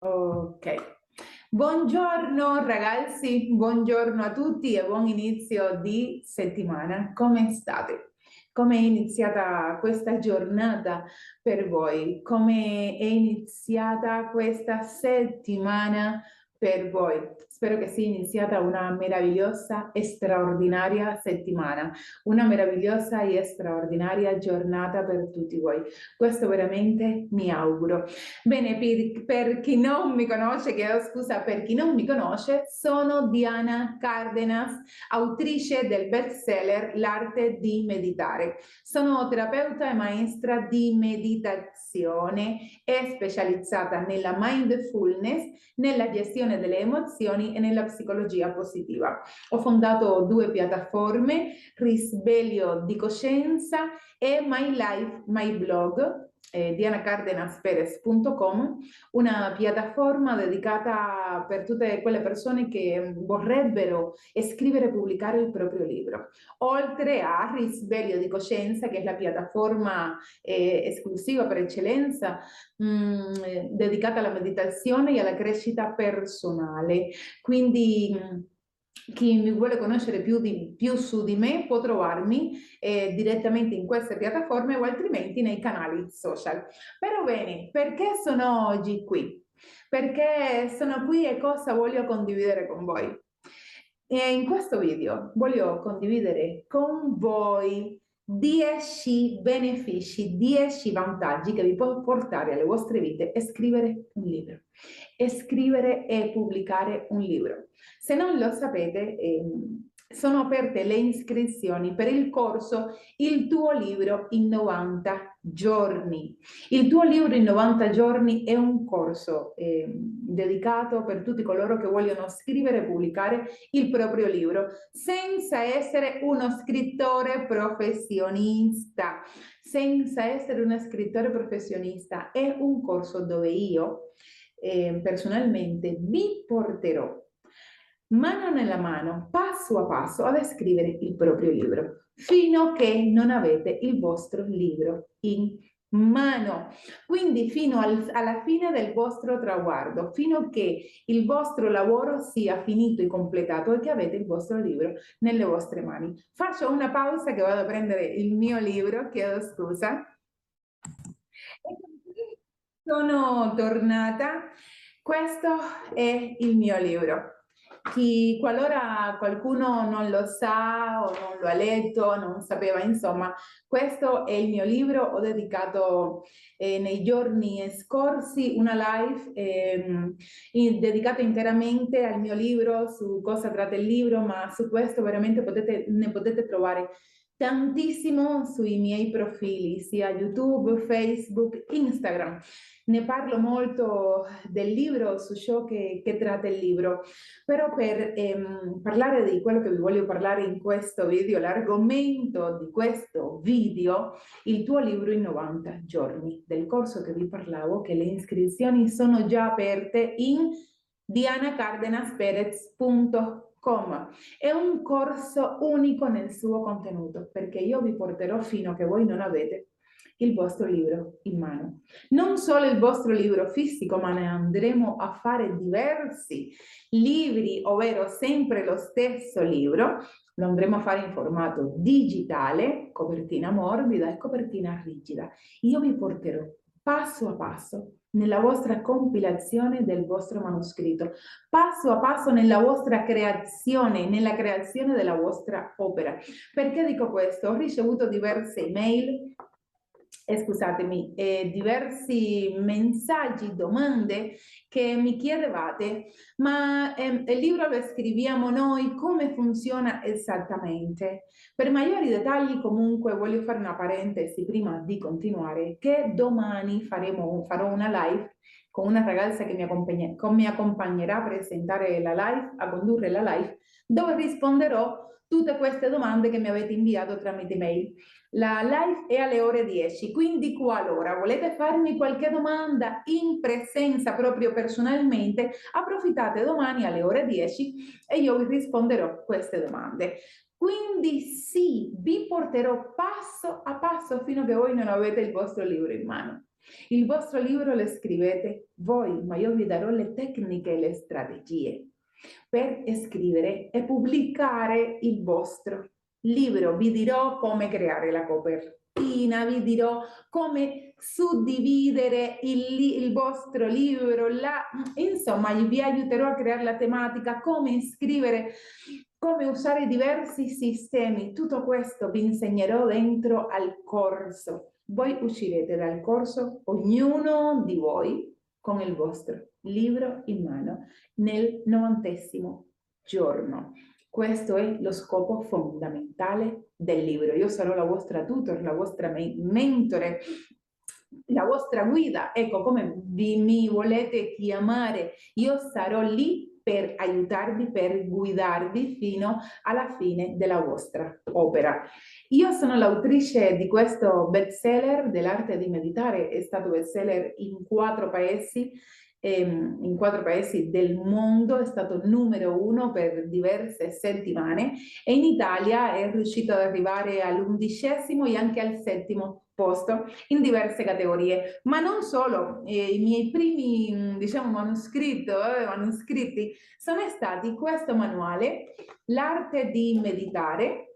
Ok. Buongiorno ragazzi, buongiorno a tutti e buon inizio di settimana. Come state? Come è iniziata questa giornata per voi? Come è iniziata questa settimana per voi? Spero che sia iniziata una meravigliosa e straordinaria settimana, una meravigliosa e straordinaria giornata per tutti voi. Questo veramente mi auguro. Bene, per, per chi non mi conosce, chiedo scusa per chi non mi conosce, sono Diana Cardenas, autrice del bestseller L'arte di meditare. Sono terapeuta e maestra di meditazione e specializzata nella mindfulness, nella gestione delle emozioni e nella psicologia positiva. Ho fondato due piattaforme, Risveglio di Coscienza e My Life, My Blog, eh, dianacardenasperez.com, una piattaforma dedicata per tutte quelle persone che vorrebbero scrivere e pubblicare il proprio libro. Oltre a Risveglio di Coscienza, che è la piattaforma eh, esclusiva per eccellenza mh, mm, dedicata alla meditazione e alla crescita personale. Quindi mh, chi mi vuole conoscere più, di, più, su di me può trovarmi eh, direttamente in queste piattaforme o altrimenti nei canali social. Però bene, perché sono oggi qui? Perché sono qui e cosa voglio condividere con voi? E in questo video voglio condividere con voi 10 benefici, 10 vantaggi che vi può portare alle vostre vite e scrivere un libro. E scrivere e pubblicare un libro. Se non lo sapete, eh, sono aperte le iscrizioni per il corso Il tuo libro in 90 giorni. Il tuo libro in 90 giorni è un corso eh, dedicato per tutti coloro che vogliono scrivere e pubblicare il proprio libro senza essere uno scrittore professionista. Senza essere uno scrittore professionista è un corso dove io eh, personalmente vi porterò mano nella mano, passo a passo, ad scrivere il proprio libro, fino a che non avete il vostro libro in mano. Quindi fino al, alla fine del vostro traguardo, fino a che il vostro lavoro sia finito e completato e che avete il vostro libro nelle vostre mani. Faccio una pausa che vado a prendere il mio libro, chiedo scusa. Sono tornata. Questo è il mio libro. Chi, qualora qualcuno non lo sa o non lo ha letto, non sapeva, insomma, questo è il mio libro, ho dedicato eh, nei giorni scorsi una live eh, in, dedicata interamente al mio libro, su cosa tratta il libro, ma su questo veramente potete, ne potete trovare tantissimo sui miei profili, sia YouTube, Facebook, Instagram. Ne parlo molto del libro, su ciò che, che tratta il libro, però per ehm, parlare di quello che vi voglio parlare in questo video, l'argomento di questo video, il tuo libro in 90 giorni, del corso che vi parlavo, che le iscrizioni sono già aperte in dianacardenasperez.com Com. È un corso unico nel suo contenuto perché io vi porterò fino a che voi non avete il vostro libro in mano. Non solo il vostro libro fisico, ma ne andremo a fare diversi libri, ovvero sempre lo stesso libro. Lo andremo a fare in formato digitale, copertina morbida e copertina rigida. Io vi porterò passo a passo nella vostra compilazione del vostro manoscritto, passo a passo nella vostra creazione, nella creazione della vostra opera. Perché dico questo? Ho ricevuto diverse email eh, scusatemi, eh, diversi messaggi, domande che mi chiedevate, ma eh, il libro lo scriviamo noi, come funziona esattamente? Per maggiori dettagli comunque voglio fare una parentesi prima di continuare, che domani faremo, farò una live con una ragazza che mi, accompagna, mi accompagnerà a presentare la live, a condurre la live, dove risponderò tutte queste domande che mi avete inviato tramite mail. La live è alle ore 10, quindi qualora volete farmi qualche domanda in presenza proprio personalmente, approfittate domani alle ore 10 e io vi risponderò queste domande. Quindi sì, vi porterò passo a passo fino a che voi non avete il vostro libro in mano. Il vostro libro lo scrivete voi, ma io vi darò le tecniche e le strategie per scrivere e pubblicare il vostro libro. Vi dirò come creare la copertina, vi dirò come suddividere il, il vostro libro, la, insomma vi aiuterò a creare la tematica, come scrivere come usare diversi sistemi, tutto questo vi insegnerò dentro al corso. Voi uscirete dal corso, ognuno di voi, con il vostro libro in mano, nel novantesimo giorno. Questo è lo scopo fondamentale del libro. Io sarò la vostra tutor, la vostra mentore, la vostra guida. Ecco, come vi, mi volete chiamare, io sarò lì per aiutarvi, per guidarvi fino alla fine della vostra opera. Io sono l'autrice di questo bestseller dell'arte di meditare, è stato bestseller in quattro paesi, ehm, in quattro paesi del mondo, è stato numero uno per diverse settimane e in Italia è riuscito ad arrivare all'undicesimo e anche al settimo posto in diverse categorie, ma non solo, eh, i miei primi diciamo manoscritti, eh, manoscritti sono stati questo manuale, l'arte di meditare,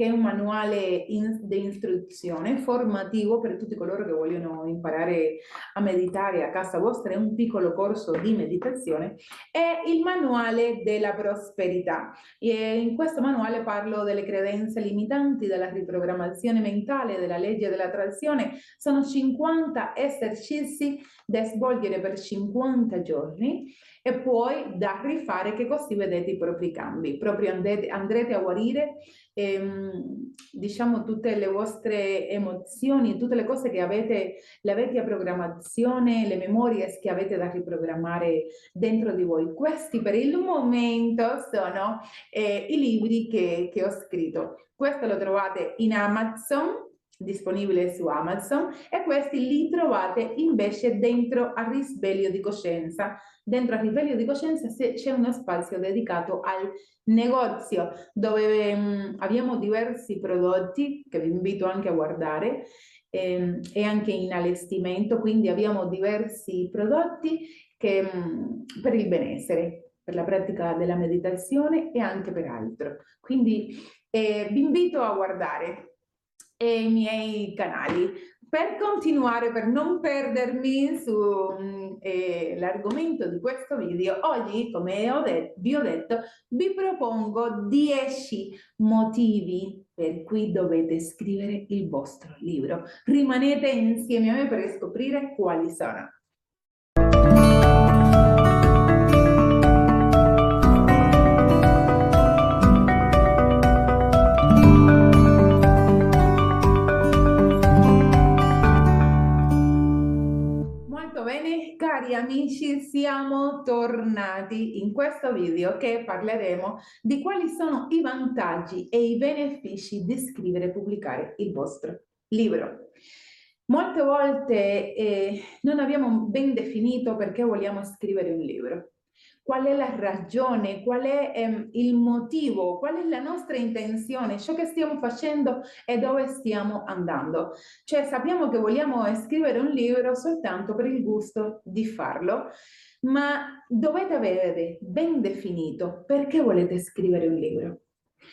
che è un manuale in, di istruzione formativo per tutti coloro che vogliono imparare a meditare a casa vostra, è un piccolo corso di meditazione, è il manuale della prosperità. E in questo manuale parlo delle credenze limitanti, della riprogrammazione mentale, della legge dell'attrazione. Sono 50 esercizi da svolgere per 50 giorni e poi da rifare che così vedete i propri cambi. Proprio andrete, andrete a guarire ehm, diciamo tutte le vostre emozioni, tutte le cose che avete, la vecchia programmazione, le memorie che avete da riprogrammare dentro di voi. Questi per il momento sono eh, i libri che, che ho scritto. Questo lo trovate in Amazon, disponibile su Amazon e questi li trovate invece dentro a risveglio di coscienza. Dentro a risveglio di coscienza c'è uno spazio dedicato al negozio dove um, abbiamo diversi prodotti che vi invito anche a guardare ehm, e anche in allestimento, quindi abbiamo diversi prodotti che, um, per il benessere, per la pratica della meditazione e anche per altro. Quindi eh, vi invito a guardare e i miei canali. Per continuare, per non perdermi sull'argomento mm, eh, di questo video, oggi, come ho vi ho detto, vi propongo 10 motivi per cui dovete scrivere il vostro libro. Rimanete insieme a me per scoprire quali sono. Amici, siamo tornati in questo video che parleremo di quali sono i vantaggi e i benefici di scrivere e pubblicare il vostro libro. Molte volte eh, non abbiamo ben definito perché vogliamo scrivere un libro qual è la ragione, qual è ehm, il motivo, qual è la nostra intenzione, ciò che stiamo facendo e dove stiamo andando. Cioè sappiamo che vogliamo scrivere un libro soltanto per il gusto di farlo, ma dovete avere ben definito perché volete scrivere un libro.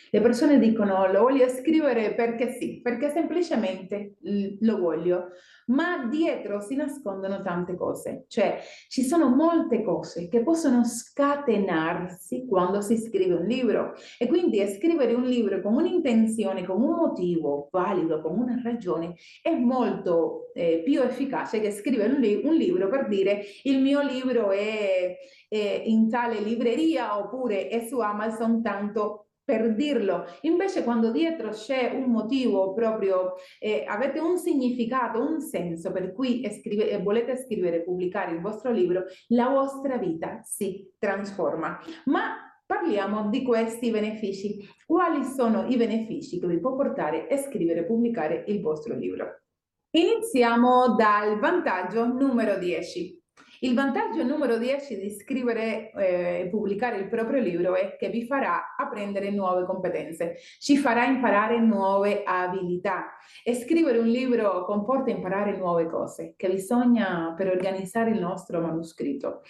Le persone dicono lo voglio scrivere perché sì, perché semplicemente lo voglio, ma dietro si nascondono tante cose, cioè ci sono molte cose che possono scatenarsi quando si scrive un libro. E quindi scrivere un libro con un'intenzione, con un motivo valido, con una ragione è molto eh, più efficace che scrivere un, li un, libro per dire il mio libro è, è in tale libreria oppure è su Amazon tanto per dirlo. Invece quando dietro c'è un motivo proprio, eh, avete un significato, un senso per cui scrive, eh, volete scrivere pubblicare il vostro libro, la vostra vita si trasforma. Ma parliamo di questi benefici. Quali sono i benefici che vi può portare a scrivere e pubblicare il vostro libro? Iniziamo dal vantaggio numero 10. Il vantaggio numero 10 di scrivere eh, pubblicare il proprio libro è che vi farà apprendere nuove competenze, ci farà imparare nuove abilità e scrivere un libro comporta imparare nuove cose che bisogna per organizzare il nostro manoscritto.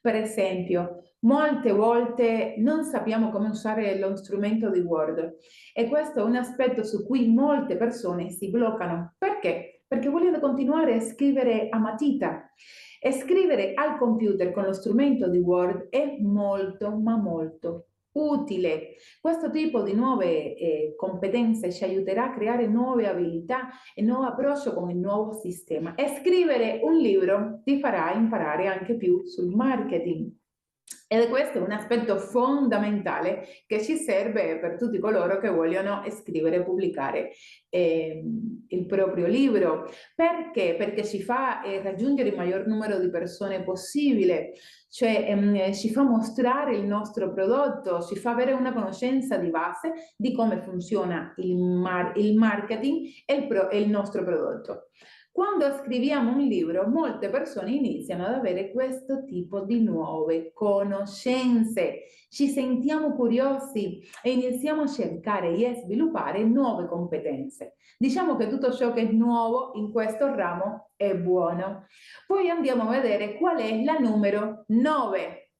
Per esempio, molte volte non sappiamo come usare lo strumento di Word e questo è un aspetto su cui molte persone si bloccano. Perché? Perché vogliono continuare a scrivere a matita e scrivere al computer con lo strumento di Word è molto, ma molto utile. Questo tipo di nuove eh, competenze ci aiuterà a creare nuove abilità e nuovo approccio con il nuovo sistema. E scrivere un libro ti farà imparare anche più sul marketing. Ed questo è un aspetto fondamentale che ci serve per tutti coloro che vogliono scrivere e pubblicare eh, il proprio libro. Perché? Perché ci fa eh, raggiungere il maggior numero di persone possibile, cioè ehm, ci fa mostrare il nostro prodotto, ci fa avere una conoscenza di base di come funziona il, mar il marketing e il, e il nostro prodotto. Quando scriviamo un libro, molte persone iniziano ad avere questo tipo di nuove conoscenze. Ci sentiamo curiosi e iniziamo a cercare e a sviluppare nuove competenze. Diciamo che tutto ciò che è nuovo in questo ramo è buono. Poi andiamo a vedere qual è la numero 9.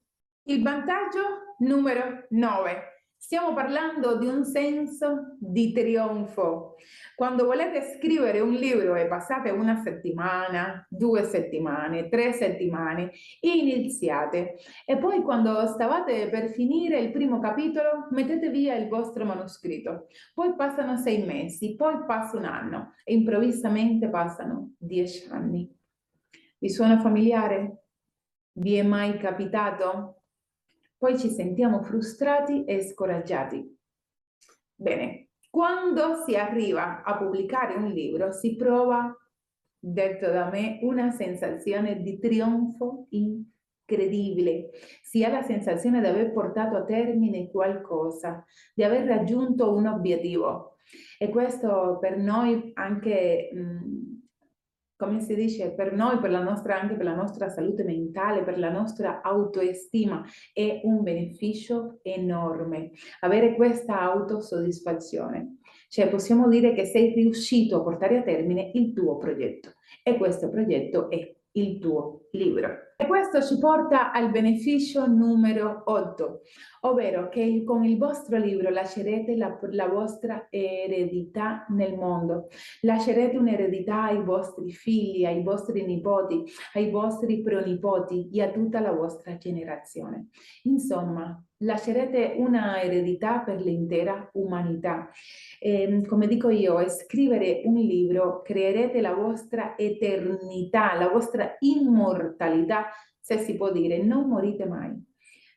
Il vantaggio numero 9 Stiamo parlando di un senso di trionfo. Quando volete scrivere un libro e passate una settimana, due settimane, tre settimane, iniziate e poi quando stavate per finire il primo capitolo mettete via il vostro manoscritto. Poi passano sei mesi, poi passa un anno e improvvisamente passano dieci anni. Vi suona familiare? Vi è mai capitato? Poi ci sentiamo frustrati e scoraggiati. Bene, quando si arriva a pubblicare un libro si prova, detto da me, una sensazione di trionfo incredibile. Si ha la sensazione di aver portato a termine qualcosa, di aver raggiunto un obiettivo. E questo per noi anche mh, come si dice, per noi, per la nostra, anche per la nostra salute mentale, per la nostra autoestima, è un beneficio enorme. Avere questa autosoddisfazione. Cioè possiamo dire che sei riuscito a portare a termine il tuo progetto e questo progetto è il tuo libro. E questo ci porta al beneficio numero 8, ovvero che con il vostro libro lascerete la, la vostra eredità nel mondo, lascerete un'eredità ai vostri figli, ai vostri nipoti, ai vostri pronipoti e a tutta la vostra generazione. Insomma, lascerete una eredità per l'intera umanità. E, ehm, come dico io, scrivere un libro creerete la vostra eternità, la vostra immortalità, se si può dire, non morite mai.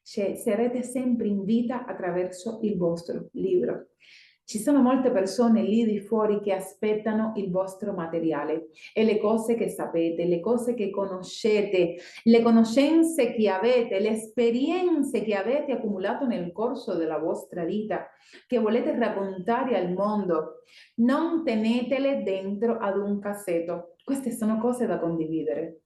Cioè, sarete sempre in vita attraverso il vostro libro. Ci sono molte persone lì di fuori che aspettano il vostro materiale e le cose che sapete, le cose che conoscete, le conoscenze che avete, le esperienze che avete accumulato nel corso della vostra vita, che volete raccontare al mondo. Non tenetele dentro ad un cassetto. Queste sono cose da condividere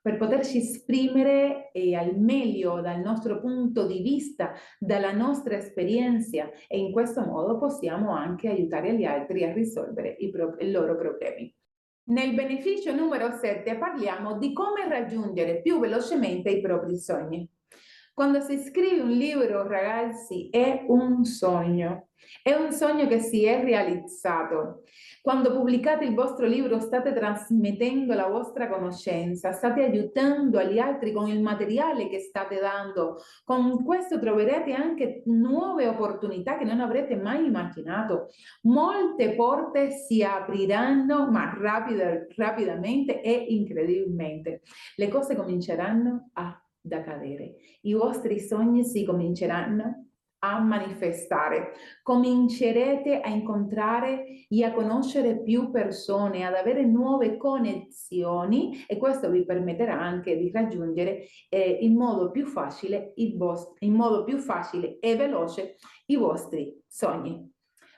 per poterci esprimere eh, al meglio dal nostro punto di vista, dalla nostra esperienza e in questo modo possiamo anche aiutare gli altri a risolvere i, i loro problemi. Nel beneficio numero 7 parliamo di come raggiungere più velocemente i propri sogni. Quando si scrive un libro, ragazzi, è un sogno. È un sogno che si è realizzato. Quando pubblicate il vostro libro state trasmettendo la vostra conoscenza, state aiutando gli altri con il materiale che state dando. Con questo troverete anche nuove opportunità che non avrete mai immaginato. Molte porte si apriranno, ma rapida, rapidamente e incredibilmente. Le cose cominceranno a da cadere. I vostri sogni si cominceranno a manifestare, comincerete a incontrare e a conoscere più persone, ad avere nuove connessioni e questo vi permetterà anche di raggiungere eh, in modo più facile il vostro, in modo più facile e veloce i vostri sogni.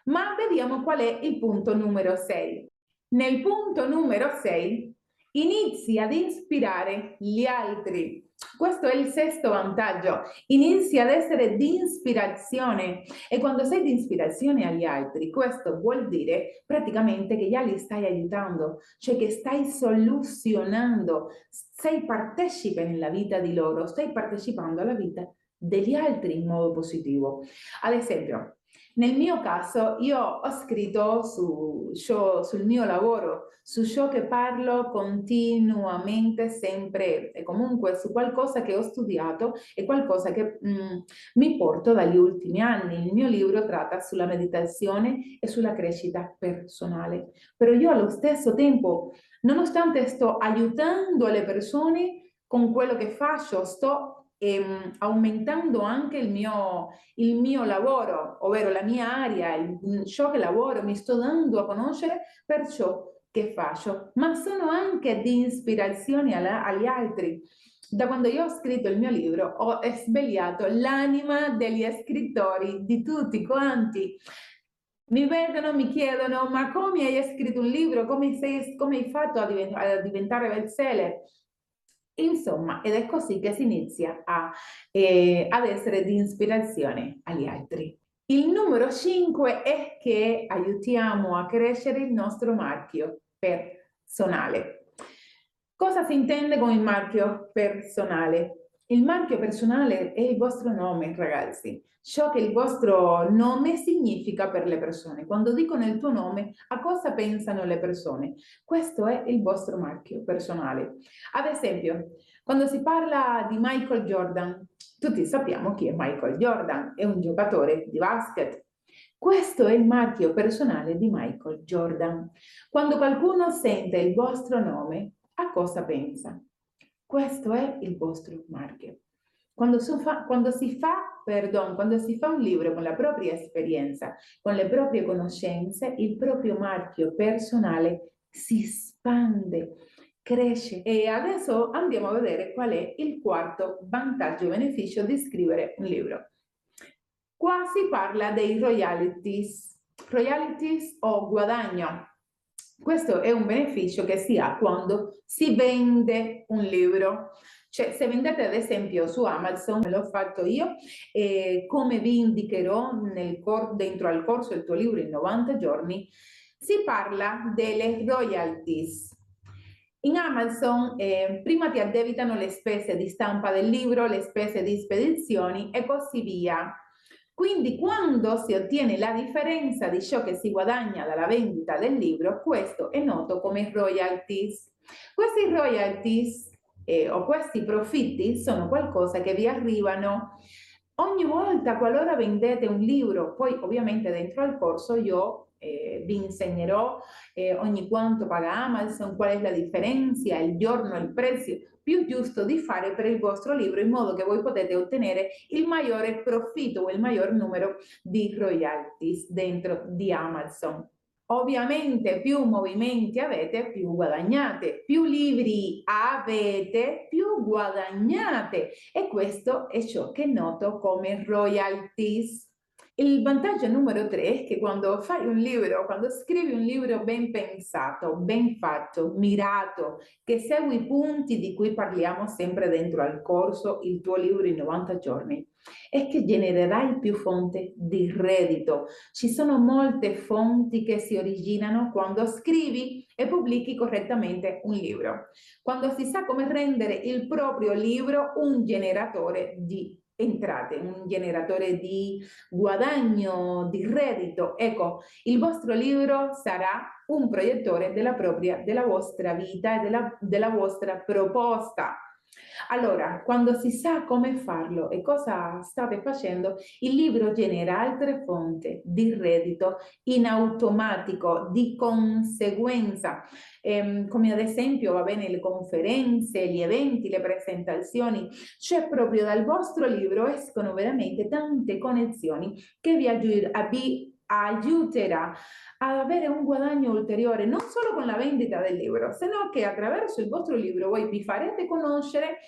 Ma vediamo qual è il punto numero 6. Nel punto numero 6 Inizi ad ispirare gli altri. Questo è il sesto vantaggio. Inizi ad essere di ispirazione e quando sei di ispirazione agli altri, questo vuol dire praticamente che già li stai aiutando, cioè che stai soluzionando, sei partecipe nella vita di loro, stai partecipando alla vita degli altri in modo positivo. Ad esempio, nel mio caso io ho scritto su ciò, sul mio lavoro, su ciò che parlo continuamente, sempre e comunque su qualcosa che ho studiato e qualcosa che mm, mi porto dagli ultimi anni. Il mio libro tratta sulla meditazione e sulla crescita personale. Però io allo stesso tempo, nonostante sto aiutando le persone con quello che faccio, sto ehm, aumentando anche il mio, il mio lavoro, ovvero la mia area, il, ciò che lavoro, mi sto dando a conoscere per ciò che faccio, ma sono anche di ispirazione alla, agli altri. Da quando io ho scritto il mio libro ho svegliato l'anima degli scrittori, di tutti quanti. Mi vedono, mi chiedono, ma come hai scritto un libro? Come, sei, come hai fatto a, divent a diventare bestseller? Insomma, ed è così che si inizia a, eh, ad essere di ispirazione agli altri. Il numero 5 è che aiutiamo a crescere il nostro marchio personale. Cosa si intende con il marchio personale? Il marchio personale è il vostro nome, ragazzi. Ciò che il vostro nome significa per le persone. Quando dicono il tuo nome, a cosa pensano le persone? Questo è il vostro marchio personale. Ad esempio, quando si parla di Michael Jordan, tutti sappiamo chi è Michael Jordan, è un giocatore di basket. Questo è il marchio personale di Michael Jordan. Quando qualcuno sente il vostro nome, a cosa pensa? Questo è il vostro marchio. Quando si, fa, quando si fa, perdon, quando si fa un libro con la propria esperienza, con le proprie conoscenze, il proprio marchio personale si spande, cresce. E adesso andiamo a vedere qual è il quarto vantaggio e beneficio di scrivere un libro. Qua si parla dei royalties, royalties o guadagno questo è un beneficio che si ha quando si vende un libro. Cioè, se vendete ad esempio su Amazon, l'ho fatto io, e come vi indicherò nel dentro al corso del tuo libro in 90 giorni, si parla delle royalties. In Amazon eh, prima ti addebitano le spese di stampa del libro, le spese di spedizioni e così via. Quindi quando si ottiene la differenza di ciò che si guadagna dalla vendita del libro, questo è noto come royalties. Questi royalties eh, o questi profitti sono qualcosa che vi arrivano ogni volta qualora vendete un libro, poi ovviamente dentro al corso io eh, vi insegnerò eh, ogni quanto paga Amazon, qual è la differenza, il giorno, il prezzo più giusto di fare per il vostro libro in modo che voi potete ottenere il maggiore profitto o il maggior numero di royalties dentro di Amazon. Ovviamente più movimenti avete, più guadagnate, più libri avete, più guadagnate e questo è ciò che noto come royalties. Il vantaggio numero tre è che quando fai un libro, quando scrivi un libro ben pensato, ben fatto, mirato, che segui i punti di cui parliamo sempre dentro al corso, il tuo libro in 90 giorni, è che genererai più fonti di reddito. Ci sono molte fonti che si originano quando scrivi e pubblichi correttamente un libro. Quando si sa come rendere il proprio libro un generatore di entrate, un generatore di guadagno, di reddito. Ecco, il vostro libro sarà un proiettore della propria, della vostra vita e della, della vostra proposta. Allora, quando si sa come farlo e cosa state facendo, il libro genera altre fonti di reddito in automatico, di conseguenza, ehm, come ad esempio va bene le conferenze, gli eventi, le presentazioni, cioè proprio dal vostro libro escono veramente tante connessioni che vi, vi aiuterà ad avere un guadagno ulteriore non solo con la vendita del libro, se no che attraverso il vostro libro voi vi farete conoscere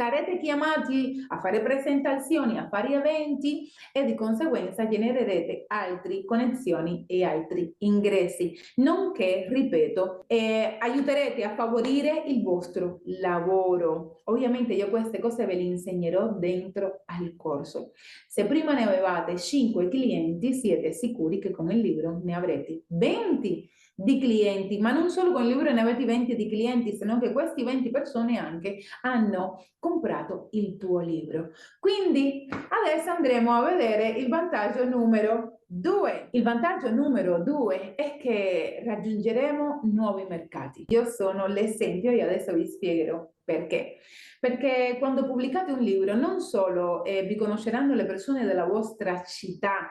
sarete chiamati a fare presentazioni, a fare eventi e di conseguenza genererete altre connessioni e altri ingressi, nonché, ripeto, eh, aiuterete a favorire il vostro lavoro. Ovviamente io queste cose ve le insegnerò dentro al corso. Se prima ne avevate 5 clienti, siete sicuri che con il libro ne avrete 20 di clienti, ma non solo con il libro ne avete 20 di clienti, se non che questi 20 persone anche hanno comprato il tuo libro. Quindi adesso andremo a vedere il vantaggio numero 2. Il vantaggio numero 2 è che raggiungeremo nuovi mercati. Io sono l'esempio e adesso vi spiegherò perché. Perché quando pubblicate un libro non solo eh, vi conosceranno le persone della vostra città,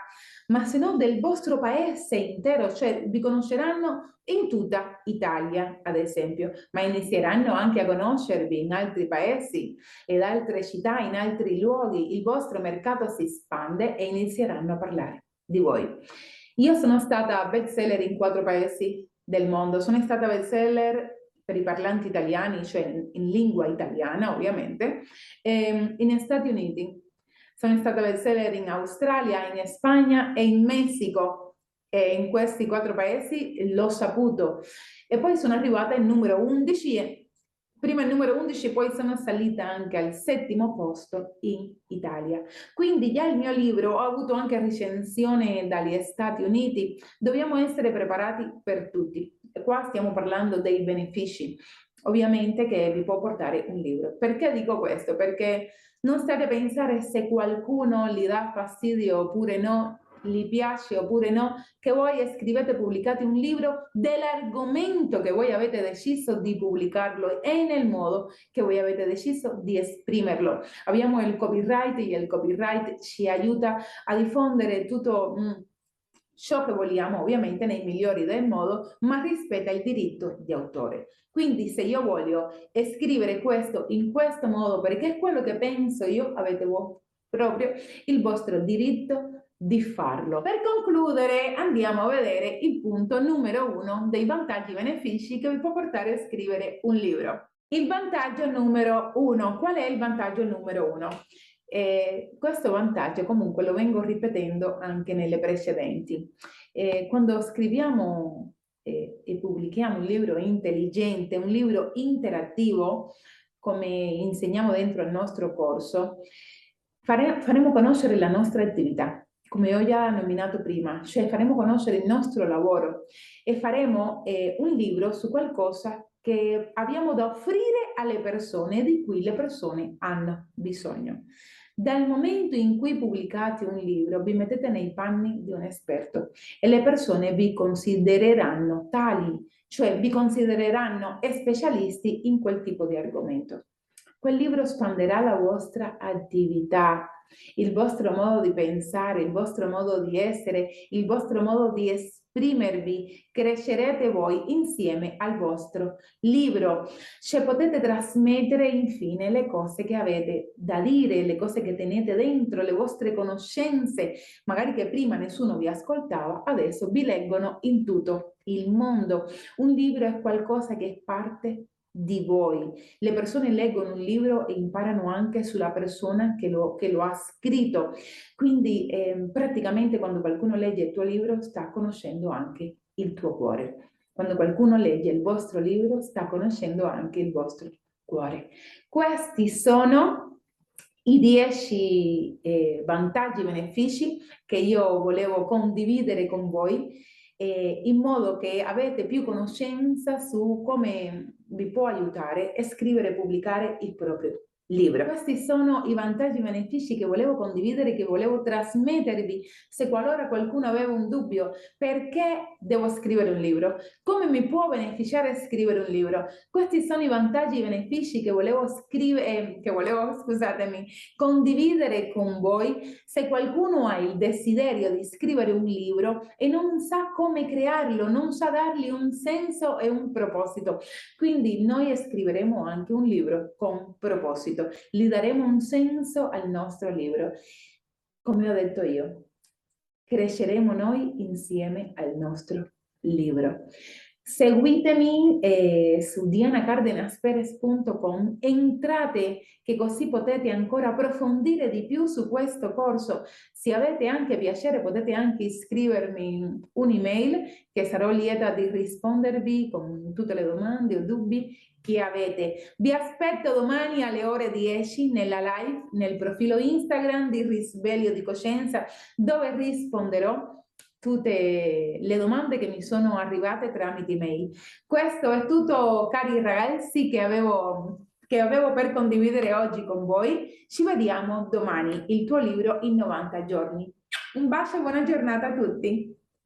ma se no del vostro paese intero, cioè vi conosceranno in tutta Italia, ad esempio, ma inizieranno anche a conoscervi in altri paesi ed altre città, in altri luoghi, il vostro mercato si espande e inizieranno a parlare di voi. Io sono stata bestseller in quattro paesi del mondo, sono stata bestseller per i parlanti italiani, cioè in lingua italiana ovviamente, ehm, in Stati Uniti, sono stata bestseller in Australia, in Spagna e in Messico. E in questi quattro paesi l'ho saputo. E poi sono arrivata al numero 11 prima il numero 11 poi sono salita anche al settimo posto in Italia. Quindi già il mio libro ho avuto anche recensione dagli Stati Uniti. Dobbiamo essere preparati per tutti. Qua stiamo parlando dei benefici, ovviamente, che vi può portare un libro. Perché dico questo? Perché non state a pensare se qualcuno gli dà fastidio oppure no, gli piace oppure no, che voi scrivete, pubblicate un libro dell'argomento che voi avete deciso di pubblicarlo e nel modo che voi avete deciso di esprimerlo. Abbiamo il copyright e il copyright ci aiuta a diffondere tutto mm, ciò che vogliamo, ovviamente nei migliori del modo, ma rispetta il diritto di autore. Quindi se io voglio scrivere questo in questo modo, perché è quello che penso io, avete proprio il vostro diritto di farlo. Per concludere andiamo a vedere il punto numero uno dei vantaggi e benefici che vi può portare a scrivere un libro. Il vantaggio numero uno. Qual è il vantaggio numero uno? E questo vantaggio comunque lo vengo ripetendo anche nelle precedenti. E quando scriviamo e, e pubblichiamo un libro intelligente, un libro interattivo, come insegniamo dentro il nostro corso, fare, faremo conoscere la nostra attività, come ho già nominato prima, cioè faremo conoscere il nostro lavoro e faremo eh, un libro su qualcosa che abbiamo da offrire alle persone di cui le persone hanno bisogno. Dal momento in cui pubblicate un libro, vi mettete nei panni di un esperto e le persone vi considereranno tali, cioè vi considereranno specialisti in quel tipo di argomento. Quel libro espanderà la vostra attività, il vostro modo di pensare, il vostro modo di essere, il vostro modo di esprimervi, crescerete voi insieme al vostro libro. Cioè potete trasmettere infine le cose che avete da dire, le cose che tenete dentro, le vostre conoscenze, magari che prima nessuno vi ascoltava, adesso vi leggono in tutto il mondo. Un libro è qualcosa che parte di voi. Le persone leggono un libro e imparano anche sulla persona che lo, che lo ha scritto. Quindi eh, praticamente quando qualcuno legge il tuo libro sta conoscendo anche il tuo cuore. Quando qualcuno legge il vostro libro sta conoscendo anche il vostro cuore. Questi sono i dieci eh, vantaggi e benefici che io volevo condividere con voi eh, in modo che avete più conoscenza su come vi può aiutare a scrivere e pubblicare il proprio libro. Questi sono i vantaggi e benefici che volevo condividere, che volevo trasmettervi, se qualora qualcuno aveva un dubbio, perché devo scrivere un libro? Come mi può beneficiare scrivere un libro? Questi sono i vantaggi e benefici che volevo scrivere, eh, che volevo, scusatemi, condividere con voi. Se qualcuno ha il desiderio di scrivere un libro e non sa come crearlo, non sa dargli un senso e un proposito, quindi noi scriveremo anche un libro con proposito scritto, gli daremo un senso al nostro libro. Come ho detto io, cresceremo noi insieme al nostro libro. Seguitemi eh, su dianacardenasperes.com, entrate che così potete ancora approfondire di più su questo corso. Se avete anche piacere potete anche iscrivermi un'email che sarò lieta di rispondervi con tutte le domande o dubbi che avete. Vi aspetto domani alle ore 10 nella live nel profilo Instagram di Risveglio di Coscienza dove risponderò tutte le domande che mi sono arrivate tramite email. Questo è tutto cari ragazzi che avevo, che avevo per condividere oggi con voi. Ci vediamo domani, il tuo libro in 90 giorni. Un bacio e buona giornata a tutti.